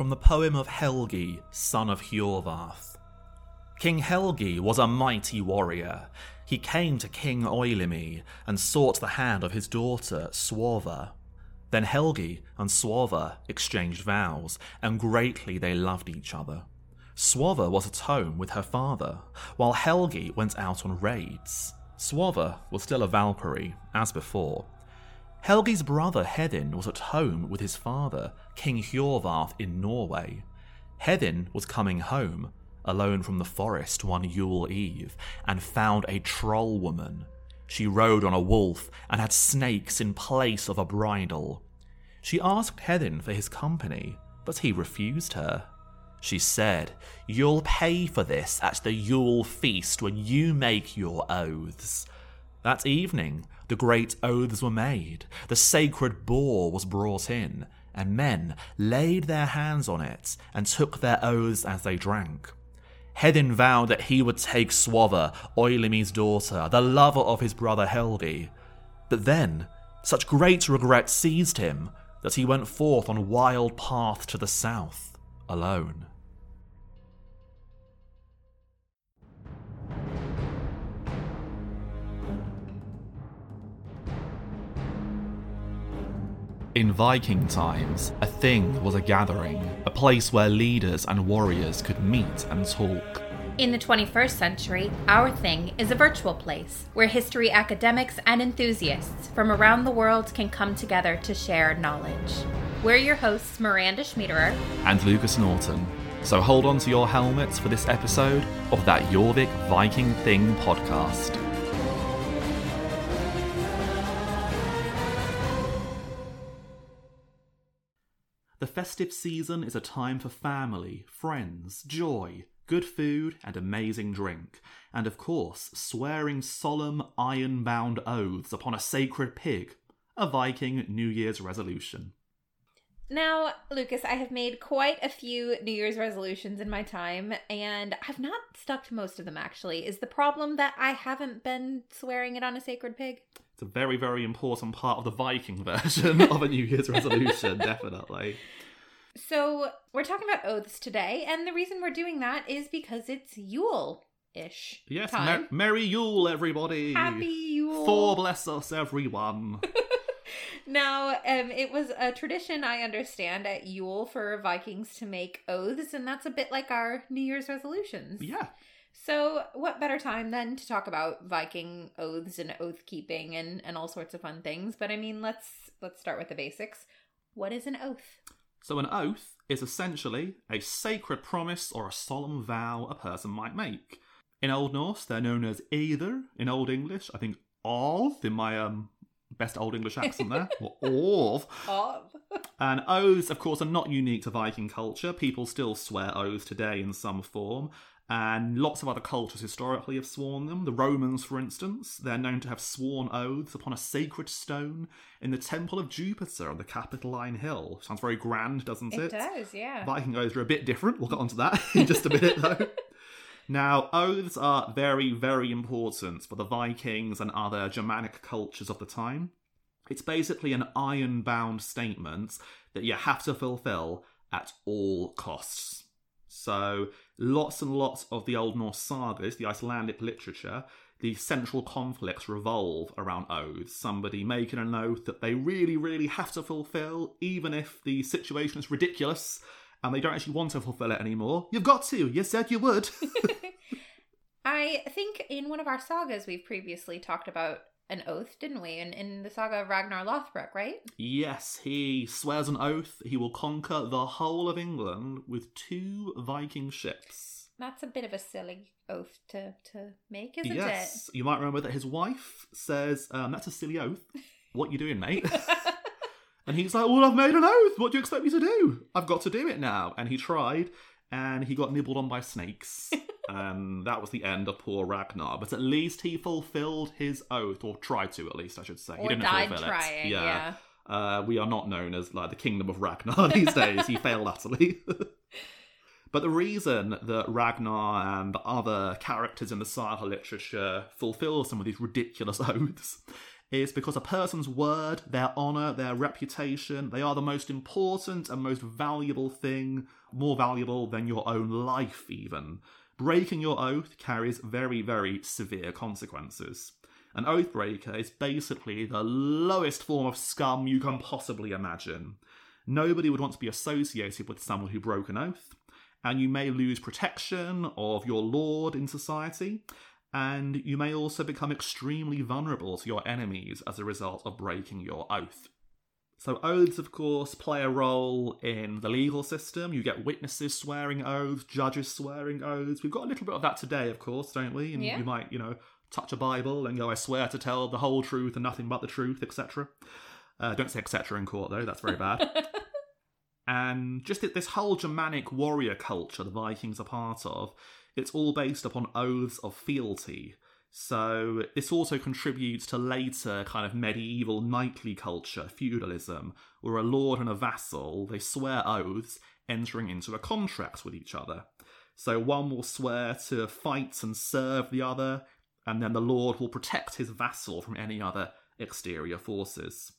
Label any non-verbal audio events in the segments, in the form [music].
from the poem of Helgi, son of Hjorvarth. King Helgi was a mighty warrior. He came to King Eylimi and sought the hand of his daughter, Svorva. Then Helgi and Svorva exchanged vows, and greatly they loved each other. Svorva was at home with her father, while Helgi went out on raids. Svorva was still a Valkyrie, as before. Helgi's brother Hedin was at home with his father, King Hjorvarth in Norway. Hedin was coming home, alone from the forest one Yule Eve, and found a troll woman. She rode on a wolf and had snakes in place of a bridle. She asked Hedin for his company, but he refused her. She said, You'll pay for this at the Yule feast when you make your oaths. That evening, the great oaths were made, the sacred boar was brought in, and men laid their hands on it and took their oaths as they drank. Hedin vowed that he would take Svorva, Eylimi's daughter, the lover of his brother Helgi. But then, such great regret seized him that he went forth on wild path to the south, alone. In Viking times, a thing was a gathering, a place where leaders and warriors could meet and talk. In the 21st century, Our Thing is a virtual place where history academics and enthusiasts from around the world can come together to share knowledge. We're your hosts, Miranda Schmiederer and Lucas Norton. So hold on to your helmets for this episode of that Jorvik Viking Thing podcast. The festive season is a time for family, friends, joy, good food, and amazing drink, and of course, swearing solemn, iron bound oaths upon a sacred pig, a Viking New Year's resolution. Now, Lucas, I have made quite a few New Year's resolutions in my time, and I've not stuck to most of them actually. Is the problem that I haven't been swearing it on a sacred pig? It's a very, very important part of the Viking [laughs] version of a New Year's [laughs] resolution, definitely. So, we're talking about oaths today, and the reason we're doing that is because it's Yule ish. Yes, mer- Merry Yule, everybody. Happy Yule. For bless us, everyone. [laughs] now, um, it was a tradition, I understand, at Yule for Vikings to make oaths, and that's a bit like our New Year's resolutions. Yeah. So, what better time than to talk about Viking oaths and oath keeping and, and all sorts of fun things? But I mean, let's let's start with the basics. What is an oath? So, an oath is essentially a sacred promise or a solemn vow a person might make. In Old Norse, they're known as eiðr. In Old English, I think of in my um best Old English accent there, [laughs] or of. Of. and oaths, of course, are not unique to Viking culture. People still swear oaths today in some form and lots of other cultures historically have sworn them. The Romans, for instance, they're known to have sworn oaths upon a sacred stone in the Temple of Jupiter on the Capitoline Hill. Sounds very grand, doesn't it? It does, yeah. Viking oaths are a bit different. We'll get onto that [laughs] in just a minute, though. [laughs] Now, oaths are very, very important for the Vikings and other Germanic cultures of the time. It's basically an iron bound statement that you have to fulfill at all costs. So, lots and lots of the Old Norse sagas, the Icelandic literature, the central conflicts revolve around oaths. Somebody making an oath that they really, really have to fulfill, even if the situation is ridiculous and they don't actually want to fulfill it anymore. You've got to. You said you would. [laughs] I think in one of our sagas we've previously talked about an oath, didn't we? In, in the saga of Ragnar Lothbrok, right? Yes, he swears an oath he will conquer the whole of England with two Viking ships. That's a bit of a silly oath to, to make, isn't yes. it? Yes, you might remember that his wife says, um, That's a silly oath. What you doing, mate? [laughs] and he's like, Well, I've made an oath. What do you expect me to do? I've got to do it now. And he tried, and he got nibbled on by snakes. [laughs] and that was the end of poor Ragnar. But at least he fulfilled his oath, or tried to, at least I should say. Or he didn't died fulfill trying, it. yeah. Uh, we are not known as like the kingdom of Ragnar [laughs] these days. he failed utterly. [laughs] but the reason that Ragnar and other characters in the saga literature fulfill some of these ridiculous [laughs] oaths is because a person's word, their honour, their reputation, they are the most important and most valuable thing, more valuable than your own life, even. Breaking your oath carries very, very severe consequences. An oath breaker is basically the lowest form of scum you can possibly imagine. Nobody would want to be associated with someone who broke an oath, and you may lose protection of your lord in society, and you may also become extremely vulnerable to your enemies as a result of breaking your oath. So, oaths, of course, play a role in the legal system. You get witnesses swearing oaths, judges swearing oaths. We've got a little bit of that today, of course, don't we? And Yeah. you might, you know, touch a Bible and go, I swear to tell the whole truth and nothing but the truth, etc. Uh, don't say etc. in court, though, that's very bad. [laughs] and just this whole Germanic warrior culture the Vikings are part of, it's all based upon oaths of fealty. So this also contributes to later kind of medieval knightly culture, feudalism, where a lord and a vassal they swear oaths, entering into a contract with each other. So one will swear to fight and serve the other, and then the lord will protect his vassal from any other exterior forces.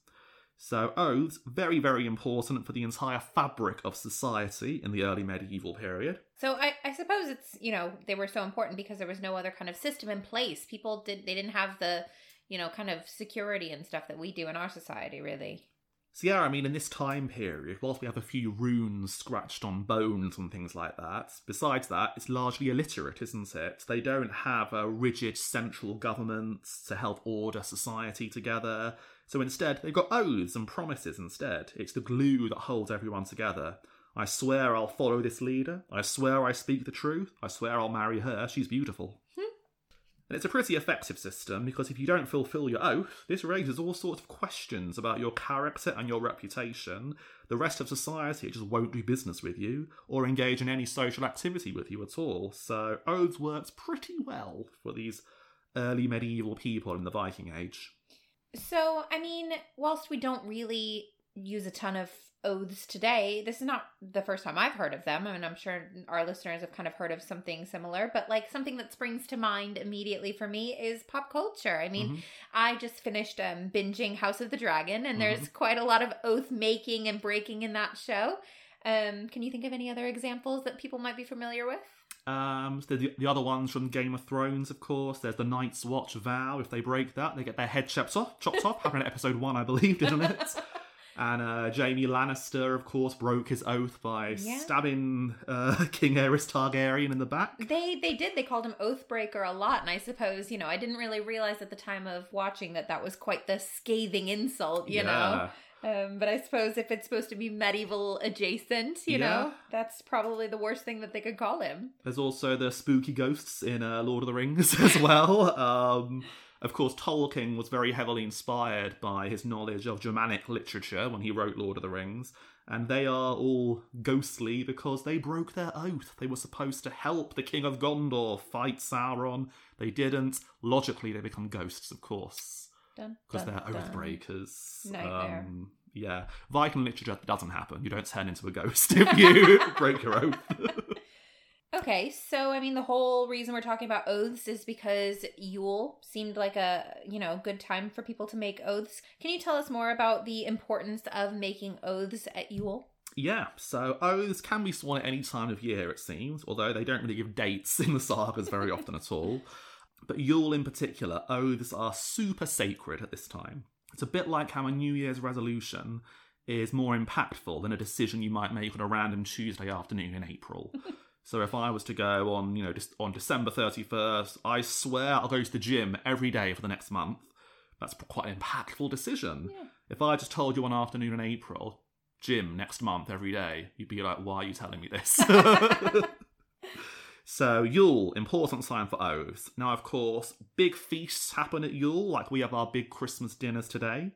So oaths very very important for the entire fabric of society in the early medieval period. So I, I suppose it's you know they were so important because there was no other kind of system in place. People did they didn't have the you know kind of security and stuff that we do in our society really. So yeah, I mean, in this time period, whilst we have a few runes scratched on bones and things like that, besides that, it's largely illiterate, isn't it? They don't have a rigid central government to help order society together. So instead, they've got oaths and promises instead. It's the glue that holds everyone together. I swear I'll follow this leader. I swear I speak the truth. I swear I'll marry her. She's beautiful. And it's a pretty effective system because if you don't fulfill your oath, this raises all sorts of questions about your character and your reputation. The rest of society just won't do business with you or engage in any social activity with you at all. So oaths works pretty well for these early medieval people in the Viking Age. So I mean, whilst we don't really use a ton of oaths today, this is not the first time I've heard of them. I mean, I'm sure our listeners have kind of heard of something similar, but like something that springs to mind immediately for me is pop culture. I mean, Mhm. I just finished um, binging House of the Dragon, and there's quite a lot of oath making and breaking in that show. Um, can you think of any other examples that people might be familiar with? Um, so the, the other ones from Game of Thrones, of course. There's the Night's Watch vow. If they break that, they get their head chopped off. Chopped off. Happened in episode one, I believe, didn't it? [laughs] And uh, Jaime Lannister, of course, broke his oath by Yeah. stabbing uh, [laughs] King Aerys Targaryen in the back. They they did. They called him Oathbreaker a lot, and I suppose you know I didn't really realize at the time of watching that that was quite the scathing insult, you know. Um, but I suppose if it's supposed to be medieval adjacent, you Yeah. know, that's probably the worst thing that they could call him. There's also the spooky ghosts in uh, Lord of the Rings [laughs] as well. Um, of course, Tolkien was very heavily inspired by his knowledge of Germanic literature when he wrote Lord of the Rings, and they are all ghostly because they broke their oath. They were supposed to help the King of Gondor fight Sauron. They didn't. Logically, they become ghosts, of course, because they're oath breakers. Um, yeah, Viking literature doesn't happen. You don't turn into a ghost [laughs] if you [laughs] break your oath. [laughs] Okay, so I mean, the whole reason we're talking about oaths is because Yule seemed like a you know good time for people to make oaths. Can you tell us more about the importance of making oaths at Yule? Yeah, so oaths can be sworn at any time of year, it seems, although they don't really give dates in the sagas very often at all. But Yule in particular, oaths are super sacred at this time. It's a bit like how a New Year's resolution is more impactful than a decision you might make on a random Tuesday afternoon in April. [laughs] so if I was to go on, you know, just on December 31st, I swear I'll go to the gym every day for the next month. That's quite an impactful decision. Yeah. If I just told you one afternoon in April, gym next month every day, you'd be like, why are you telling me this? [laughs] [laughs] so, Yule, important sign for oaths. Now, of course, big feasts happen at Yule, like we have our big Christmas dinners today.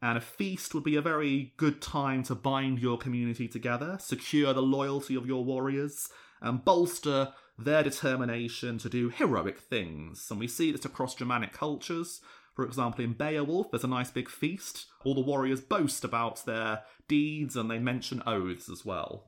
And a feast would be a very good time to bind your community together, secure the loyalty of your warriors, and bolster their determination to do heroic things. And we see this across Germanic cultures. For example, in Beowulf, there's a nice big feast. All the warriors boast about their deeds and they mention oaths as well.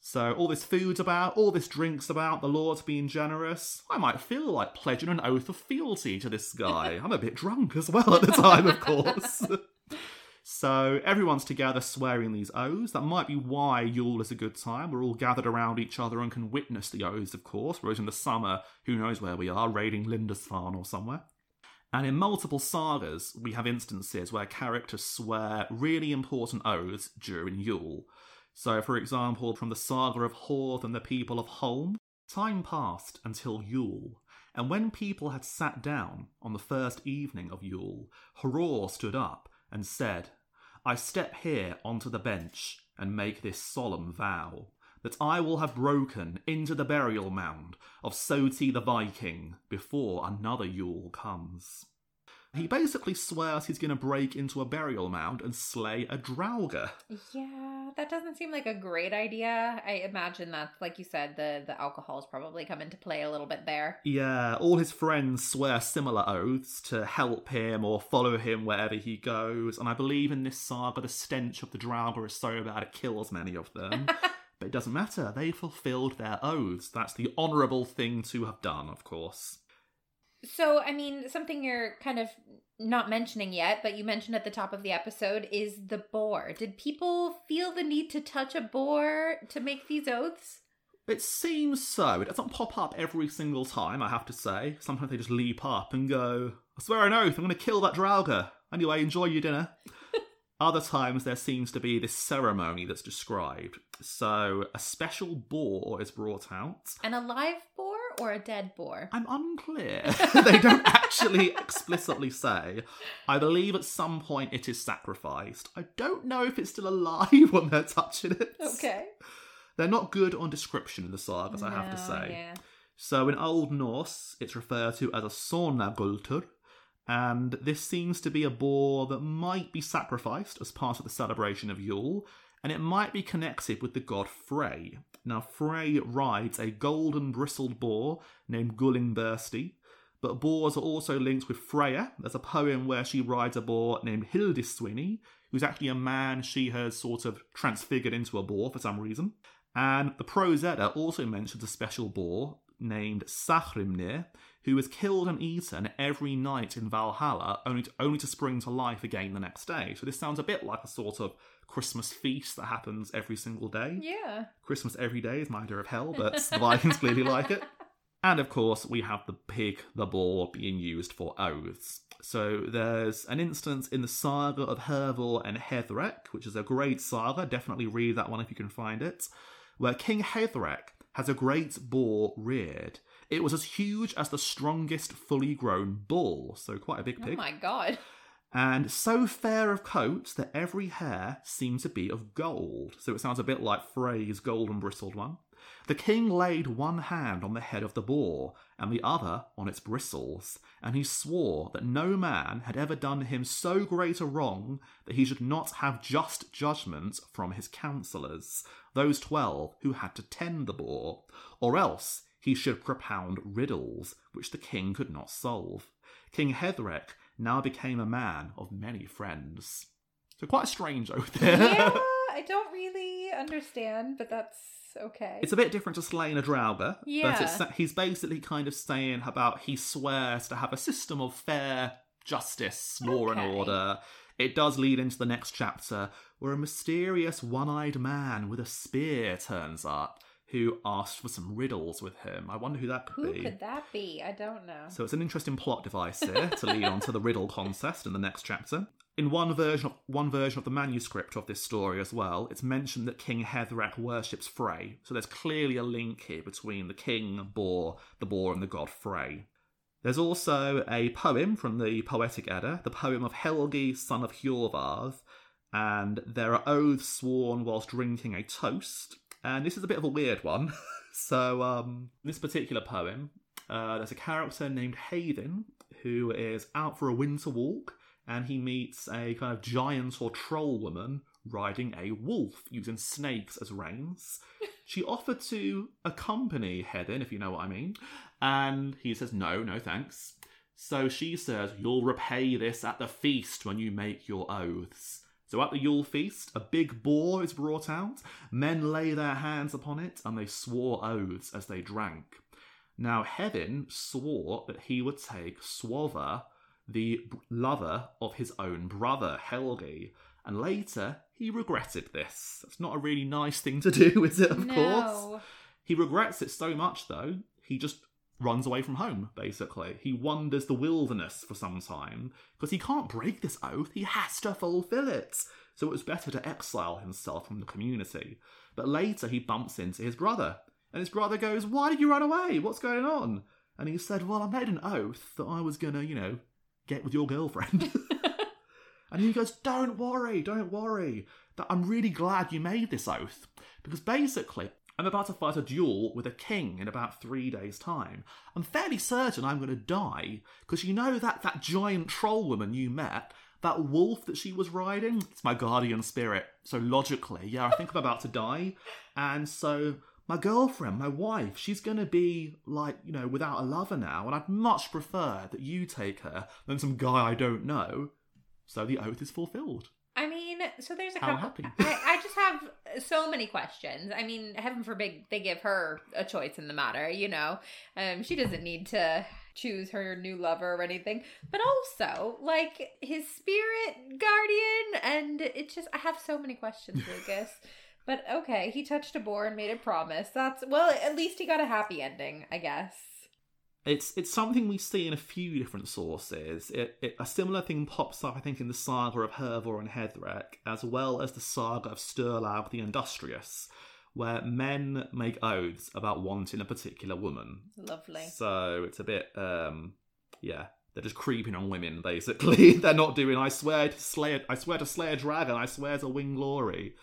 So all this food's about, all this drink's about, the Lord's being generous. I might feel like pledging an oath of fealty to this guy. [laughs] I'm a bit drunk as well at the time, of course. [laughs] so everyone's together swearing these oaths. That might be why Yule is a good time. We're all gathered around each other and can witness the oaths, of course. Whereas in the summer, who knows where we are, raiding Lindisfarne or somewhere. And in multiple sagas, we have instances where characters swear really important oaths during Yule. So, for example, from the saga of Hord and the people of Holm, time passed until Yule, and when people had sat down on the first evening of Yule, Horor stood up and said, I step here onto the bench and make this solemn vow that I will have broken into the burial mound of Soti the Viking before another Yule comes. He basically swears he's going to break into a burial mound and slay a Draugr. Yeah, that doesn't seem like a great idea. I imagine that, like you said, the the alcohol's probably come into play a little bit there. Yeah, all his friends swear similar oaths to help him or follow him wherever he goes, and I believe in this saga the stench of the Draugr is so bad it kills many of them. [laughs] but it doesn't matter, they fulfilled their oaths. That's the honourable thing to have done, of course. So, I mean, something you're kind of not mentioning yet, but you mentioned at the top of the episode is the boar. Did people feel the need to touch a boar to make these oaths? It seems so. It doesn't pop up every single time, I have to say. Sometimes they just leap up and go, I swear an oath, I'm going to kill that Draugr. Anyway, enjoy your dinner. [laughs] Other times there seems to be this ceremony that's described. So a special boar is brought out. An alive boar or a dead boar? I'm unclear. [laughs] [laughs] they don't actually explicitly say. I believe at some point it is sacrificed. I don't know if it's still alive [laughs] when they're touching it. Okay. They're not good on description in the sagas, I have to say. Yeah. So in Old Norse, it's referred to as a sónargöltr, and this seems to be a boar that might be sacrificed as part of the celebration of Yule, and it might be connected with the god Frey. Now, Frey rides a golden bristled boar named Gullinbursti, but boars are also linked with Freya. There's a poem where she rides a boar named Hildisvíni, who's actually a man she has sort of transfigured into a boar for some reason. And the Prose Edda also mentions a special boar named Sæhrímnir, who is killed and eaten every night in Valhalla, only to, only to spring to life again the next day. So this sounds a bit like a sort of Christmas feast that happens every single day. Yeah. Christmas every day is my idea of hell, but [laughs] the Vikings clearly like it. [laughs] And of course, we have the pig, the boar, being used for oaths. So there's an instance in the saga of Hervor and Heidrek, which is a great saga. Definitely read that one if you can find it. Where King Heidrek has a great boar reared. It was as huge as the strongest fully grown bull, so quite a big pig. Oh my god. And so fair of coat that every hair seemed to be of gold. So it sounds a bit like Frey's golden bristled one. The king laid one hand on the head of the boar and the other on its bristles, and he swore that no man had ever done him so great a wrong that he should not have just judgment from his counsellors, those twelve who had to tend the boar, or else he should propound riddles which the king could not solve. King Heidrek now became a man of many friends. So quite a strange over there. yeah, [laughs] I don't really understand, but that's okay. It's a bit different to slaying a Draugr, but Yeah. it's, he's basically kind of saying about he swears to have a system of fair justice, law Okay. and order. It does lead into the next chapter where a mysterious one-eyed man with a spear turns up who asked for some riddles with him. I wonder who that could Who be. Who could that be? I don't know. So it's an interesting plot device here to lead on to the riddle contest in the next chapter. In one version of one version of the manuscript of this story as well, it's mentioned that King Heidrek worships Frey. So there's clearly a link here between the king, boar, the boar, and the god Frey. There's also a poem from the Poetic Edda, the poem of Helgi, son of Hjorvarth, and there are oaths sworn whilst drinking a toast. And this is a bit of a weird one. [laughs] so, um, this particular poem, uh, there's a character named Hedin who is out for a winter walk, and he meets a kind of giant or troll woman riding a wolf using snakes as reins. She [laughs] offered to accompany Hedin, if you know what I mean, and he says, No, no thanks. So she says, You'll repay this at the feast when you make your oaths. So at the Yule feast, a big boar is brought out. Men lay their hands upon it, and they swore oaths as they drank. Now Hedin swore that he would take Swava, the lover of his own brother Helgi, and later he regretted this. That's not a really nice thing to do, [laughs] is it? Of course. He regrets it so much, though, he just runs away from home, basically. He wanders the wilderness for some time because he can't break this oath, he has to fulfill it. So it was better to exile himself from the community. But later he bumps into his brother, and his brother goes, Why did you run away? What's going on? And he said, Well, I made an oath that I was gonna, you know, get with your girlfriend. [laughs] And he goes, Don't worry, don't worry. That I'm really glad you made this oath. Because basically, I'm about to fight a duel with a king in about three days' time. I'm fairly certain I'm going to die. Because you know that, that giant troll woman you met, that wolf that she was riding? It's my guardian spirit. So logically, yeah, I think I'm about to die. And so my girlfriend, my wife, she's going to be like, you know, without a lover now. And I'd much prefer that you take her than some guy I don't know. So the oath is fulfilled. I mean, so there's a How couple. I, I just have so many questions. I mean, heaven forbid they give her a choice in the matter. You know, um, she doesn't need to choose her new lover or anything. But also, like his spirit guardian, and it just I have so many questions, [laughs] Lucas. but okay, he touched a boar and made a promise. That's well, at least he got a happy ending, I guess. It's it's something we see in a few different sources. It, it, a similar thing pops up, I think, in the saga of Hervor and Heidrek, as well as the saga of Sturlaug the Industrious, where men make oaths about wanting a particular woman. Lovely. So it's a bit, um, yeah, they're just creeping on women. Basically, [laughs] they're not doing. I swear to slay. a- I swear to slay a dragon. I swear to win glory.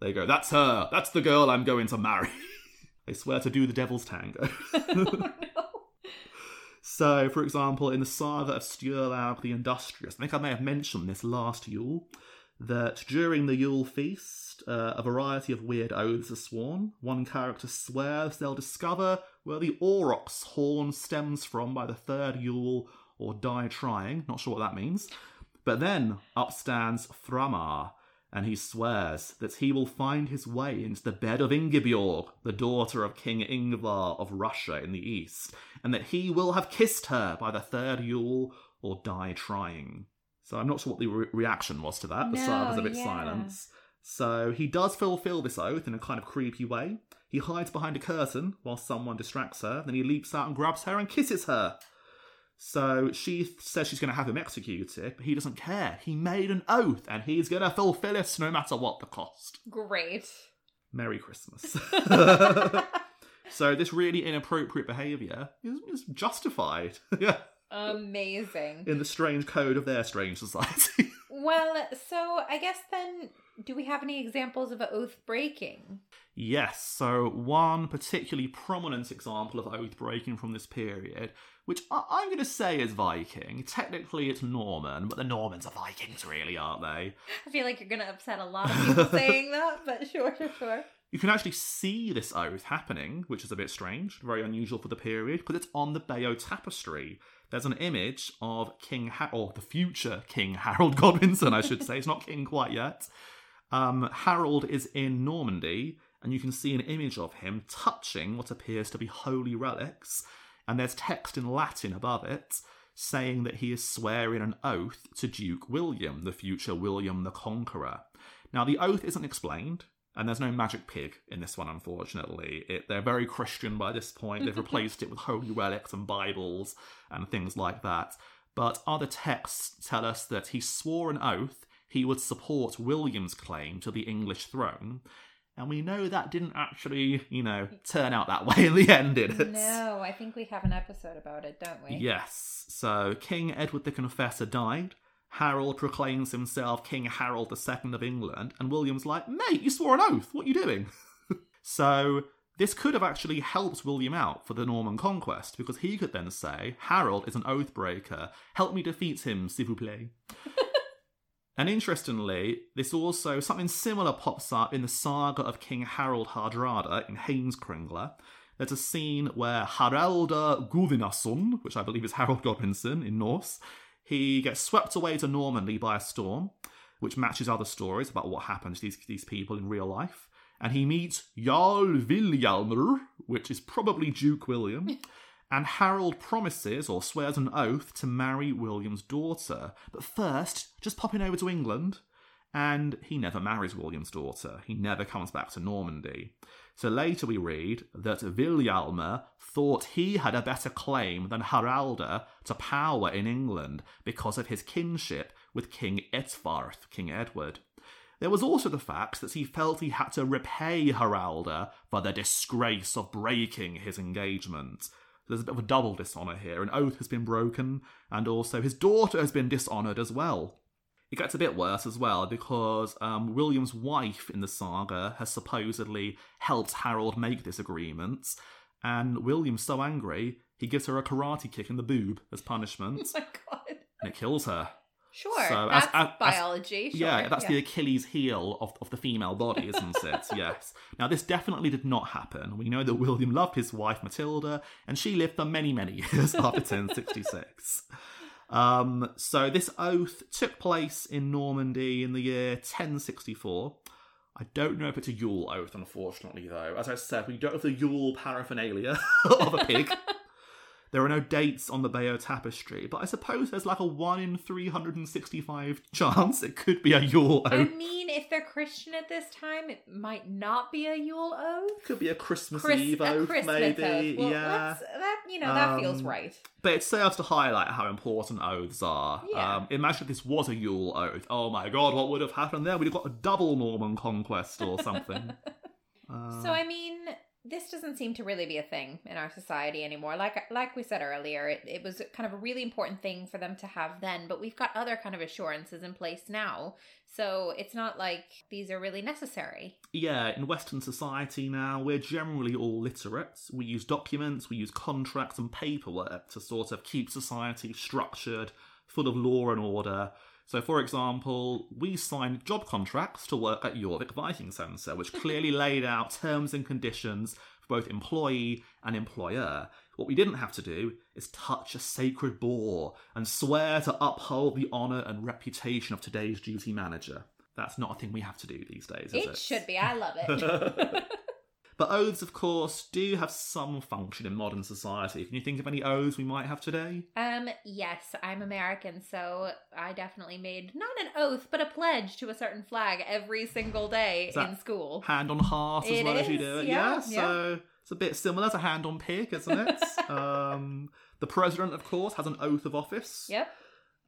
They go. That's her. That's the girl I'm going to marry. [laughs] they swear to do the devil's tango. [laughs] So, for example, in the saga of Sturlaug the Industrious, I think I may have mentioned this last Yule, that during the Yule feast, uh, a variety of weird oaths are sworn. One character swears they'll discover where the aurochs horn stems from by the third Yule or die trying. Not sure what that means. But then up stands Thramar, and he swears that he will find his way into the bed of Ingiborg, the daughter of King Ingvar of Russia in the east, and that he will have kissed her by the third Yule or die trying. So I'm not sure what the re- reaction was to that. The No, was a bit yeah. silence. So he does fulfill this oath in a kind of creepy way. He hides behind a curtain while someone distracts her, then he leaps out and grabs her and kisses her. So she says she's going to have him executed, but he doesn't care. He made an oath and he's going to fulfill it no matter what the cost. Great. Merry Christmas. [laughs] [laughs] so this really inappropriate behaviour is, is justified [laughs] yeah, Amazing. in the strange code of their strange society. Well, so I guess then, do we have any examples of oath breaking? Yes, so one particularly prominent example of oath breaking from this period, which I- I'm going to say is Viking. Technically, it's Norman, but the Normans are Vikings, really, aren't they? I feel like you're going to upset a lot of people [laughs] saying that, but sure, sure, sure. You can actually see this oath happening, which is a bit strange, very unusual for the period, because it's on the Bayeux Tapestry. There's an image of King ha- or the future King Harold Godwinson, I should say. It's not king quite yet. Um, Harold is in Normandy, and you can see an image of him touching what appears to be holy relics, and there's text in Latin above it saying that he is swearing an oath to Duke William, the future William the Conqueror. Now, the oath isn't explained, and there's no magic pig in this one, unfortunately. It, they're very Christian by this point. They've [laughs] replaced it with holy relics and Bibles and things like that. But other texts tell us that he swore an oath he would support William's claim to the English throne. And we know that didn't actually, you know, turn out that [laughs] way in the end, did it? No, I think we have an episode about it, don't we? Yes. So King Edward the Confessor died. Harold proclaims himself King Harold II of England, and William's like, mate, you swore an oath. What are you doing? [laughs] so this could have actually helped William out for the Norman conquest, because he could then say, Harold is an oath breaker. Help me defeat him, s'il vous plaît. [laughs] And interestingly, this also something similar pops up in the saga of King Harold Hardrada in Heimskringla. There's a scene where Haralda Guðnason, which I believe is Harold Godwinson in Norse, he gets swept away to Normandy by a storm. which matches other stories about what happened to these, these people in real life. And he meets Jarl Vilhjalmur, which is probably Duke William. [laughs] and Harold promises or swears an oath to marry William's daughter. But first, just popping over to England, and he never marries William's daughter. He never comes back to Normandy. So later we read that Vilhjalmur thought he had a better claim than Haralda to power in England because of his kinship with King Eadfarth, King Edward. There was also the fact that he felt he had to repay Haralda for the disgrace of breaking his engagement. There's a bit of a double dishonour here. An oath has been broken, and also his daughter has been dishonoured as well. It gets a bit worse as well because um, William's wife in the saga has supposedly helped Harold make this agreement, and William's so angry he gives her a karate kick in the boob as punishment, [laughs] Oh my god. and it kills her. Sure. So, that's as- as- as- biology. Sure. Yeah, that's the Achilles heel of, of the female body, isn't it? [laughs] yes. Now, this definitely did not happen. We know that William loved his wife Matilda, and she lived for many, many years [laughs] after 1066. Um, so, this oath took place in Normandy in the year 1064. I don't know if it's a Yule oath, unfortunately, though. As I said, we don't have the Yule paraphernalia [laughs] of a pig. There are no dates on the Bayeux tapestry, but I suppose there's like a 1 in 365 chance it could be a Yule oath. I mean, if they're Christian at this time, it might not be a Yule oath. Could be a Christmas Chris- Eve oath, maybe. oath. Well, yeah. that you know that feels Um, right. But it serves to highlight how important oaths are. Yeah. Um, imagine if this was a Yule oath. Oh my god, what would have happened there? We'd have got a double Norman conquest or something. Uh, [laughs] So I mean, this doesn't seem to really be a thing in our society anymore. Like like we said earlier, it, it was kind of a really important thing for them to have then, but we've got other kind of assurances in place now. So it's not like these are really necessary. yeah, in Western society now, we're generally all literate. We use documents, we use contracts and paperwork to sort of keep society structured, full of law and order. So, for example, we signed job contracts to work at Jorvik Viking Centre, which clearly laid out terms and conditions for both employee and employer. What we didn't have to do is touch a sacred boar and swear to uphold the honour and reputation of today's duty manager. That's not a thing we have to do these days, is it? It should be. I love it. [laughs] But oaths, of course, do have some function in modern society. Can you think of any oaths we might have today? um, yes, I'm American, so I definitely made not an oath, but a pledge to a certain flag every single day Is in school. Hand on heart as It well as you do it. yeah, so it's a bit similar to hand on pig, isn't it? [laughs] um, the president, of course, has an oath of office. Yep.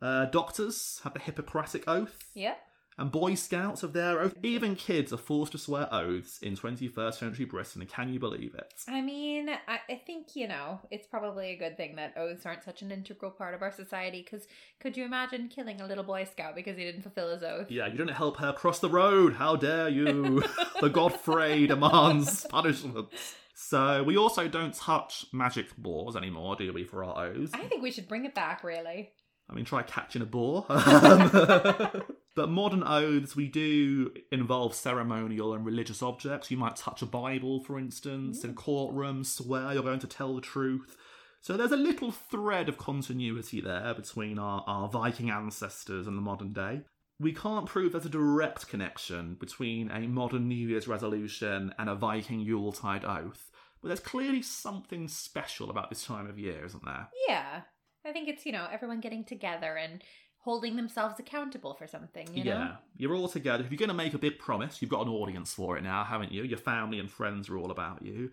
Uh, doctors have the Hippocratic Oath. Yep. And Boy Scouts of their oath. Even kids are forced to swear oaths in 21st century Britain. Can you believe it? I mean, I, I think, you know, it's probably a good thing that oaths aren't such an integral part of our society because could you imagine killing a little Boy Scout because he didn't fulfill his oath? Yeah, you didn't help her cross the road. How dare you? [laughs] the Godfrey demands punishment. So we also don't touch magic boars anymore, do we, for our oaths? I think we should bring it back, really. I mean, try catching a boar. [laughs] [laughs] But modern oaths, we do involve ceremonial and religious objects. You might touch a Bible, for instance, in a courtroom, swear you're going to tell the truth. So there's a little thread of continuity there between our, our Viking ancestors and the modern day. We can't prove there's a direct connection between a modern New Year's resolution and a Viking Yuletide oath, but there's clearly something special about this time of year, isn't there? Yeah. I think it's, you know, everyone getting together and holding themselves accountable for something, you know? yeah, you're all together. If you're going to make a big promise, you've got an audience for it now, haven't you? Your family and friends are all about you.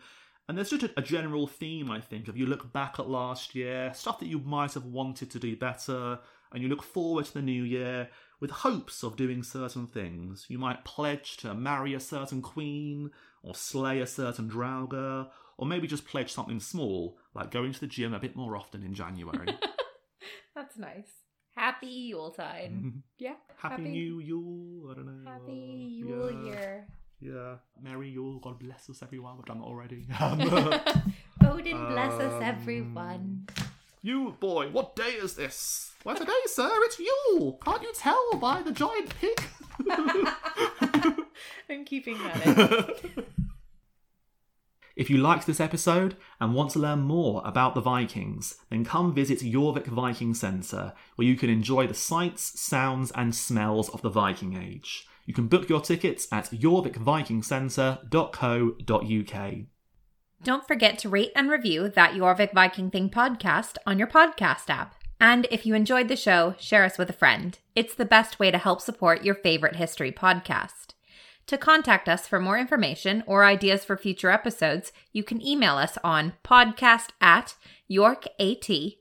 And there's just a, a general theme, I think, if you look back at last year, stuff that you might have wanted to do better, and you look forward to the new year with hopes of doing certain things. You might pledge to marry a certain queen, or slay a certain draugr, or maybe just pledge something small, like going to the gym a bit more often in January. [laughs] That's nice. Happy Yuletide. [laughs] Yeah. Happy, New Yule, I don't know. Happy Yule yeah. year. Yeah, Merry Yule. God bless us, everyone. We've done that already. [laughs] Odin bless us, Um, everyone. you boy, what day is this? Why today, sir? It's Yule. Can't you tell by the giant pig? [laughs] I'm keeping that in. If you liked this episode and want to learn more about the Vikings, then come visit Jorvik Viking Centre, where you can enjoy the sights, sounds, and smells of the Viking Age. You can book your tickets at jorvikvikingcentre.co.uk. Don't forget to rate and review that Jorvik Viking Thing podcast on your podcast app. And if you enjoyed the show, share us with a friend. It's the best way to help support your favorite history podcast. To contact us for more information or ideas for future episodes, you can email us on podcast at yorkat.co.uk.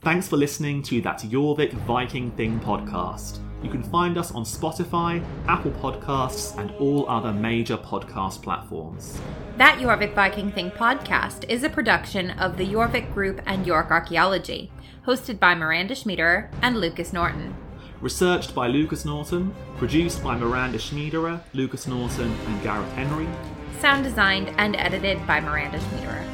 Thanks for listening to that Jorvik Viking Thing podcast. You can find us on Spotify, Apple Podcasts, and all other major podcast platforms. That Jorvik Viking Thing podcast is a production of the Jorvik Group and York Archaeology, hosted by Miranda Schmiederer and Lucas Norton. Researched by Lucas Norton, produced by Miranda Schmiederer, Lucas Norton, and Gareth Henry. Sound designed and edited by Miranda Schmiederer.